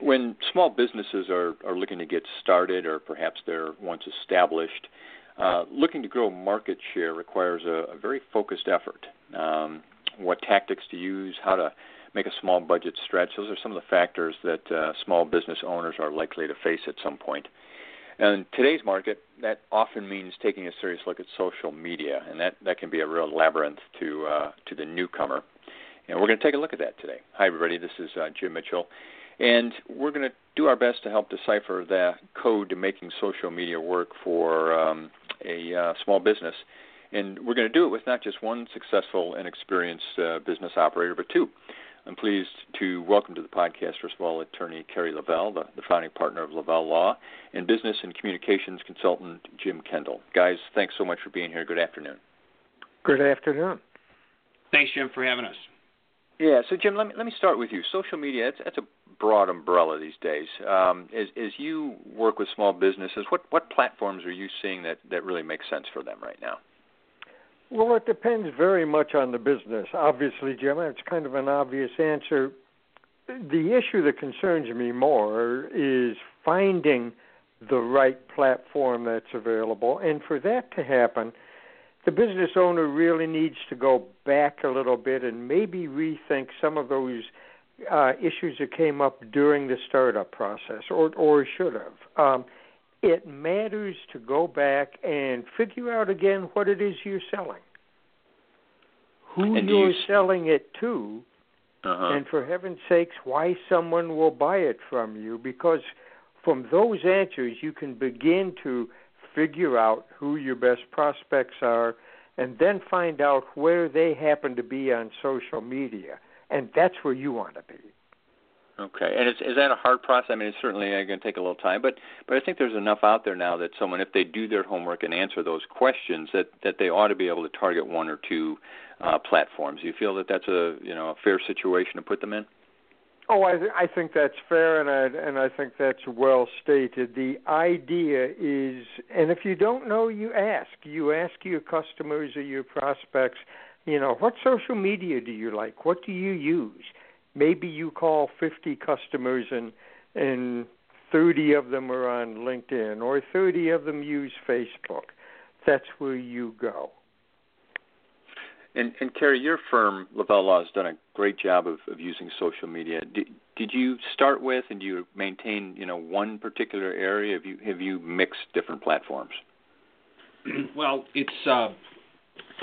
When small businesses are, are looking to get started or perhaps they're once established, uh, looking to grow market share requires a, a very focused effort. Um, what tactics to use, how to make a small budget stretch, those are some of the factors that uh, small business owners are likely to face at some point. And in today's market, that often means taking a serious look at social media, and that, that can be a real labyrinth to uh, to the newcomer. And we're going to take a look at that today. Hi, everybody. This is uh, Jim Mitchell. And we're going to do our best to help decipher the code to making social media work for um, a uh, small business. And we're going to do it with not just one successful and experienced uh, business operator, but two. I'm pleased to welcome to the podcast, first of all, attorney Kerry Lavelle, the, the founding partner of Lavelle Law, and business and communications consultant Jim Kendall. Guys, thanks so much for being here. Good afternoon. Good afternoon. Thanks, Jim, for having us. Yeah, so Jim, let me let me start with you. Social media, it's, that's a broad umbrella these days. Um, as, as you work with small businesses, what, what platforms are you seeing that, that really make sense for them right now? Well, it depends very much on the business. Obviously, Jim, it's kind of an obvious answer. The issue that concerns me more is finding the right platform that's available. And for that to happen, the business owner really needs to go back a little bit and maybe rethink some of those uh, issues that came up during the startup process, or or should have. Um, it matters to go back and figure out again what it is you're selling, who And you're you selling it to, Uh-huh. and for heaven's sakes, why someone will buy it from you. Because from those answers, you can begin to figure out who your best prospects are, and then find out where they happen to be on social media, and that's where you want to be. Okay, and is is that a hard process? I mean, it's certainly going to take a little time, but but I think there's enough out there now that someone, if they do their homework and answer those questions, that that they ought to be able to target one or two uh, platforms. Do you feel that that's a you know a fair situation to put them in? Oh, I, th- I think that's fair, and I and I think that's well stated. The idea is, and if you don't know, you ask. You ask your customers or your prospects. You know, what social media do you like? What do you use? Maybe you call 50 customers and and 30 of them are on LinkedIn, or 30 of them use Facebook. That's where you go. And and Kerry, your firm Lavelle Law has done a great job of, of using social media. Did, did you start with and do you maintain you know one particular area? Have you have you mixed different platforms? well, it's uh, to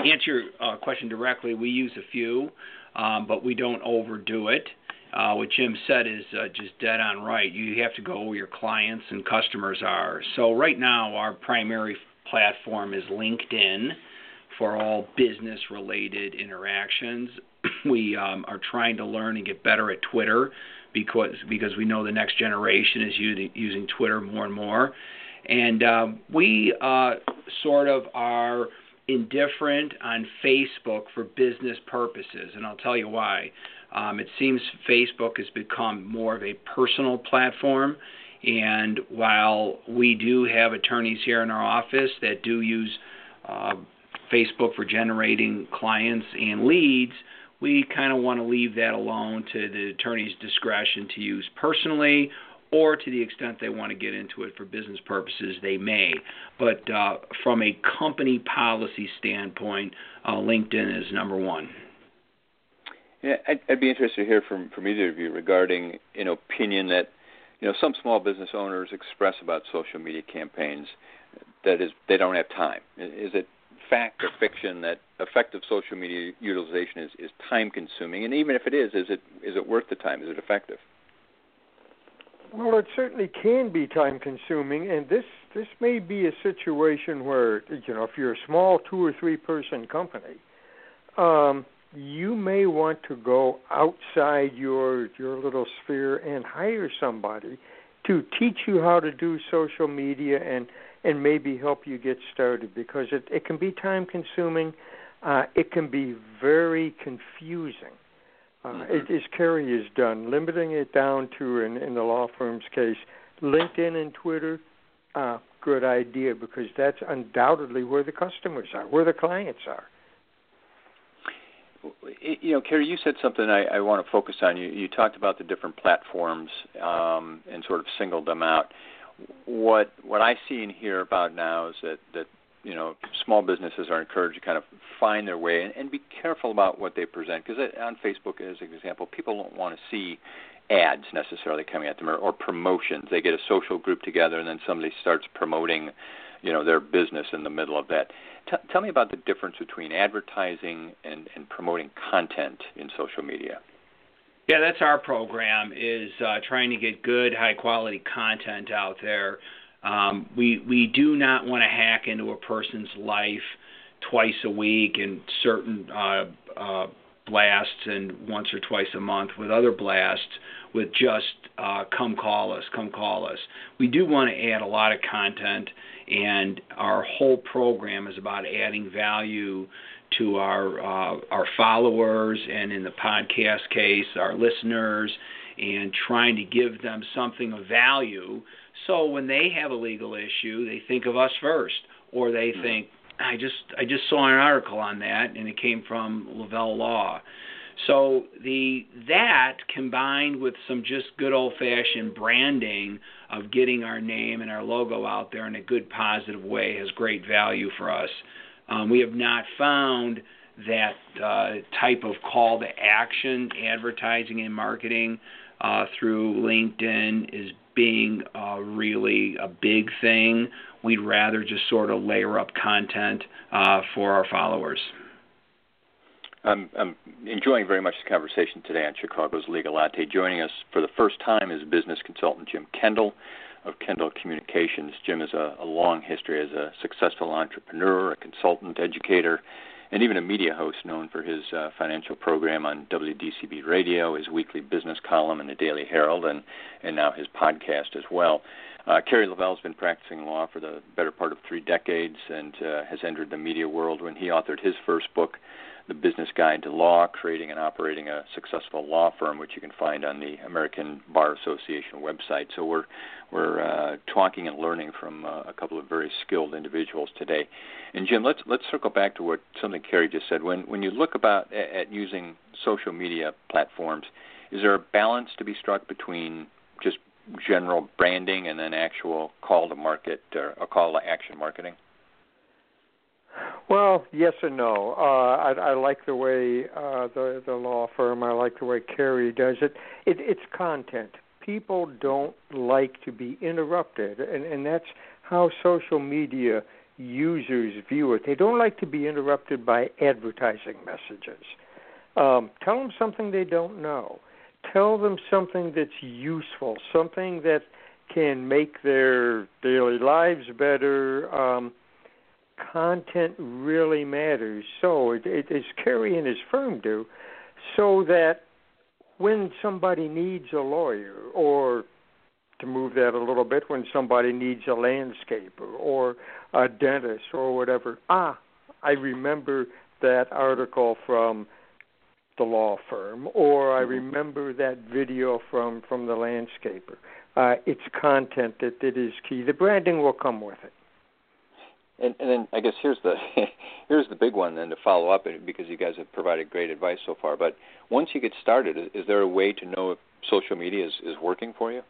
answer your uh, question directly. We use a few, um, but we don't overdo it. Uh, what Jim said is uh, just dead on right. You have to go where your clients and customers are. So right now, our primary platform is LinkedIn for all business-related interactions. we um, are trying to learn and get better at Twitter because because we know the next generation is using, using Twitter more and more. And uh, we uh, sort of are indifferent on Facebook for business purposes, and I'll tell you why. Um, it seems Facebook has become more of a personal platform, and while we do have attorneys here in our office that do use uh, Facebook for generating clients and leads, we kind of want to leave that alone to the attorney's discretion to use personally or to the extent they want to get into it for business purposes, they may. But uh, from a company policy standpoint, uh, LinkedIn is number one. Yeah, I'd, I'd be interested to hear from from either of you regarding an opinion that you know some small business owners express about social media campaigns. That is, they don't have time. Is it fact or fiction that effective social media utilization is, is time consuming? And even if it is, is it is it worth the time? Is it effective? Well, it certainly can be time consuming, and this this may be a situation where you know if you're a small two or three person company, um, you may want to go outside your your little sphere and hire somebody to teach you how to do social media and and maybe help you get started because it it can be time consuming. Uh, it can be very confusing. Uh, mm-hmm. as Kerry has done, limiting it down to, in, in the law firm's case, LinkedIn and Twitter, uh, good idea because that's undoubtedly where the customers are, where the clients are. You know, Kerry, you said something I, I want to focus on. You, you talked about the different platforms um, and sort of singled them out. What what I see and hear about now is that that you know small businesses are encouraged to kind of find their way and, and be careful about what they present because on Facebook, as an example, people don't want to see ads necessarily coming at them or, or promotions. They get a social group together and then somebody starts promoting, you know, their business in the middle of that. T- tell me about the difference between advertising and, and promoting content in social media. Yeah, that's our program is uh, trying to get good, high quality content out there. Um, we we do not want to hack into a person's life twice a week and certain uh, uh, blasts and once or twice a month with other blasts with just uh, come call us, come call us. We do want to add a lot of content, and our whole program is about adding value to our uh, our followers, and in the podcast case, our listeners, and trying to give them something of value. So when they have a legal issue, they think of us first, or they mm-hmm. think, I just I just saw an article on that, and it came from Lavelle Law. So the that combined with some just good old fashioned branding of getting our name and our logo out there in a good positive way has great value for us. Um, we have not found that uh, type of call to action advertising and marketing uh, through LinkedIn is being uh, really a big thing. We'd rather just sort of layer up content uh, for our followers. I'm, I'm enjoying very much the conversation today on Chicago's Legal Latte. Joining us for the first time is business consultant Jim Kendall of Kendall Communications. Jim has a, a long history as a successful entrepreneur, a consultant, educator, and even a media host known for his uh, financial program on WDCB Radio, his weekly business column in the Daily Herald, and, and now his podcast as well. Uh, Kerry Lavelle has been practicing law for the better part of three decades and uh, has entered the media world when he authored his first book, the Business Guide to Law, creating and operating a successful law firm, which you can find on the American Bar Association website. So we're we're uh, talking and learning from uh, a couple of very skilled individuals today. And Jim, let's let's circle back to what something Kerry just said. When when you look about at, at using social media platforms, is there a balance to be struck between just general branding and then actual call to market or a call to action marketing? Well, yes and no. Uh, I, I like the way uh, the the law firm. I like the way Kerry does it. it. It's content. People don't like to be interrupted, and and that's how social media users view it. They don't like to be interrupted by advertising messages. Um, tell them something they don't know. Tell them something that's useful, something that can make their daily lives better. Um, content really matters. So it, it is Kerry and his firm do, so that when somebody needs a lawyer, or to move that a little bit, when somebody needs a landscaper or a dentist or whatever, ah, I remember that article from the law firm, or I mm-hmm. remember that video from from the landscaper. Uh, it's content that, that is key. The branding will come with it. And, and then I guess here's the here's the big one then to follow up because you guys have provided great advice so far. But once you get started, is, is there a way to know if social media is, is working for you?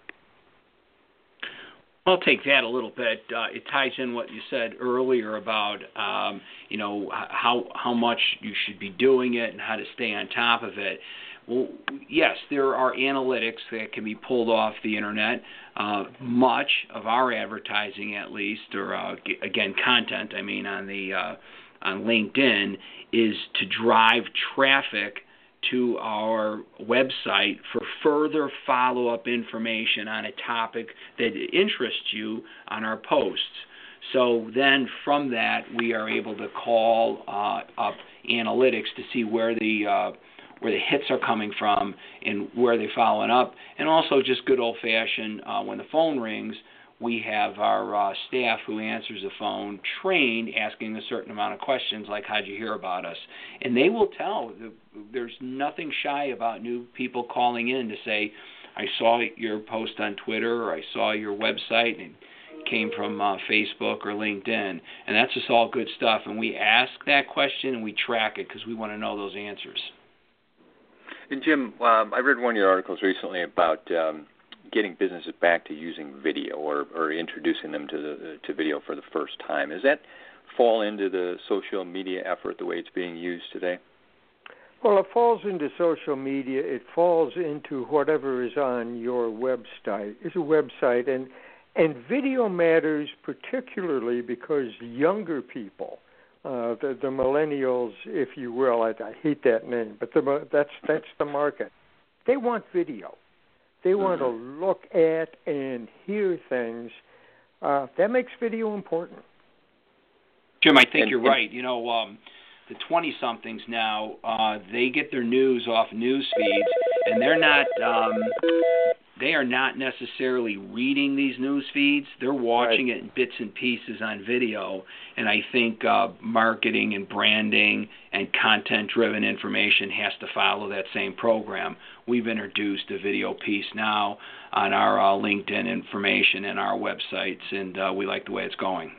I'll take that a little bit. Uh, it ties in what you said earlier about um, you know how how much you should be doing it and how to stay on top of it. Well, yes, there are analytics that can be pulled off the internet. Uh, much of our advertising, at least, or uh, again, content, I mean, on the uh, on LinkedIn, is to drive traffic to our website for further follow up information on a topic that interests you on our posts. So then from that, we are able to call uh, up analytics to see where the uh, where the hits are coming from and where they're following up, and also just good old fashioned uh, when the phone rings. We have our uh, staff who answers the phone trained asking a certain amount of questions like, How'd you hear about us? And they will tell. There's nothing shy about new people calling in to say, I saw your post on Twitter or I saw your website and came from uh, Facebook or LinkedIn, and that's just all good stuff. And we ask that question and we track it because we want to know those answers. And Jim, um, I read one of your articles recently about um, getting businesses back to using video or, or introducing them to the, to video for the first time. Does that fall into the social media effort the way it's being used today? Well, it falls into social media. It falls into whatever is on your website. It's a website, and and video matters particularly because younger people, uh, the, the millennials, if you will, I, I hate that name, but the, that's that's the market. They want video. They want mm-hmm. to look at and hear things. Uh, that makes video important. Jim, I think and, you're and, right. You know, um, the 20 somethings now, uh, they get their news off news feeds, and they're not. Um, they are not necessarily reading these news feeds. They're watching right. it in bits and pieces on video. And I think uh, marketing and branding and content driven information has to follow that same program. We've introduced a video piece now on our uh, LinkedIn information and our websites, and uh, we like the way it's going.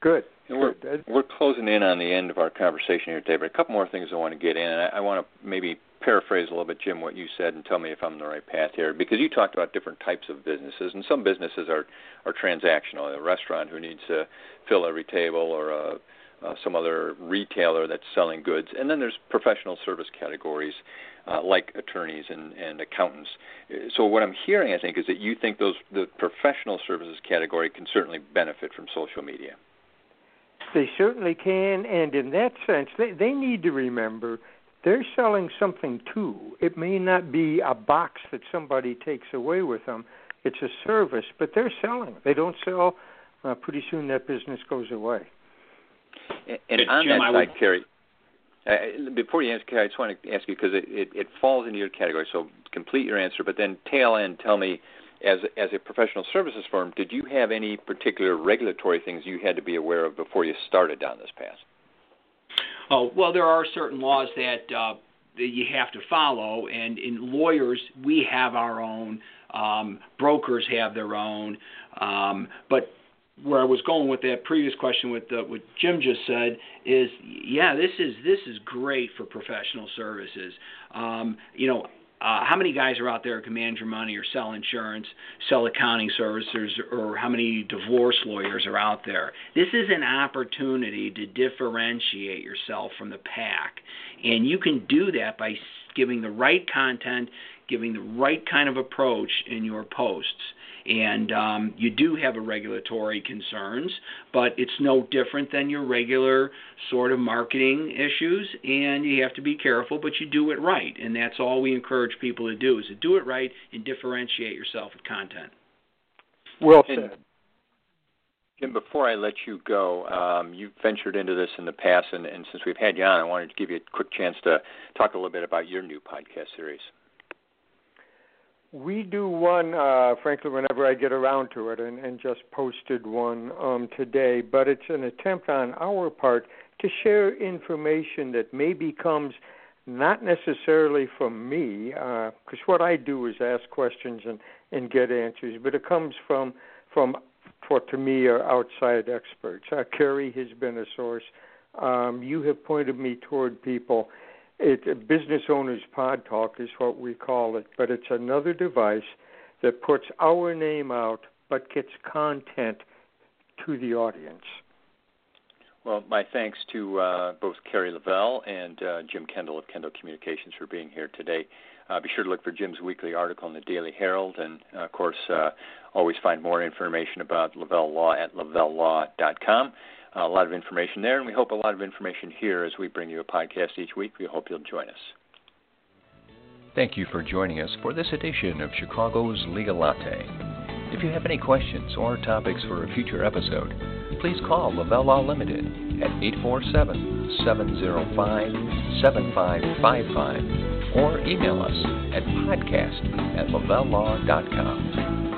Good. And we're, we're closing in on the end of our conversation here today, but a couple more things I want to get in. And I, I want to maybe paraphrase a little bit, Jim, what you said, and tell me if I'm on the right path here. Because you talked about different types of businesses, and some businesses are are transactional. A restaurant who needs to fill every table, or a, uh, some other retailer that's selling goods, and then there's professional service categories uh, like attorneys and, and accountants. So what I'm hearing, I think, is that you think those the professional services category can certainly benefit from social media. They certainly can, and in that sense, they, they need to remember they're selling something too. It may not be a box that somebody takes away with them. It's a service, but they're selling. They don't sell. Uh, pretty soon that business goes away. And, and on Jim, that side, Kerry, uh, before you answer, Kerry, I just want to ask you because it, it, it falls into your category. So complete your answer, but then tail end, tell me, as as a professional services firm, did you have any particular regulatory things you had to be aware of before you started down this path? Oh, well, there are certain laws that uh, that you have to follow, and in lawyers, we have our own. Um, brokers have their own, um, but where I was going with that previous question with the, what Jim just said is, yeah, this is this is great for professional services. Um, you know, uh, how many guys are out there who can manage your money or sell insurance, sell accounting services, or how many divorce lawyers are out there? This is an opportunity to differentiate yourself from the pack. And you can do that by giving the right content, giving the right kind of approach in your posts and um, you do have a regulatory concerns, but it's no different than your regular sort of marketing issues, and you have to be careful, but you do it right, and that's all we encourage people to do is to do it right and differentiate yourself with content. Well said. And, Jim, before I let you go, um, you've ventured into this in the past, and, and since we've had you on, I wanted to give you a quick chance to talk a little bit about your new podcast series. We do one, uh, frankly, whenever I get around to it, and, and just posted one um, today. But it's an attempt on our part to share information that maybe comes not necessarily from me, because uh, what I do is ask questions and, and get answers, but it comes from from what to me are outside experts. Uh, Kerry has been a source. Um, you have pointed me toward people it business owners pod talk is what we call it, but it's another device that puts our name out but gets content to the audience. Well, my thanks to uh, both Kerry Lavelle and uh, Jim Kendall of Kendall Communications for being here today. Uh, be sure to look for Jim's weekly article in the Daily Herald, and uh, of course, uh, always find more information about Lavelle Law at lavellelaw.com a lot of information there, and we hope a lot of information here as we bring you a podcast each week. We hope you'll join us. Thank you for joining us for this edition of Chicago's Legal Latte. If you have any questions or topics for a future episode, please call Lavelle Law Limited at 847 705 7555 or email us at podcast at lavellelaw.com.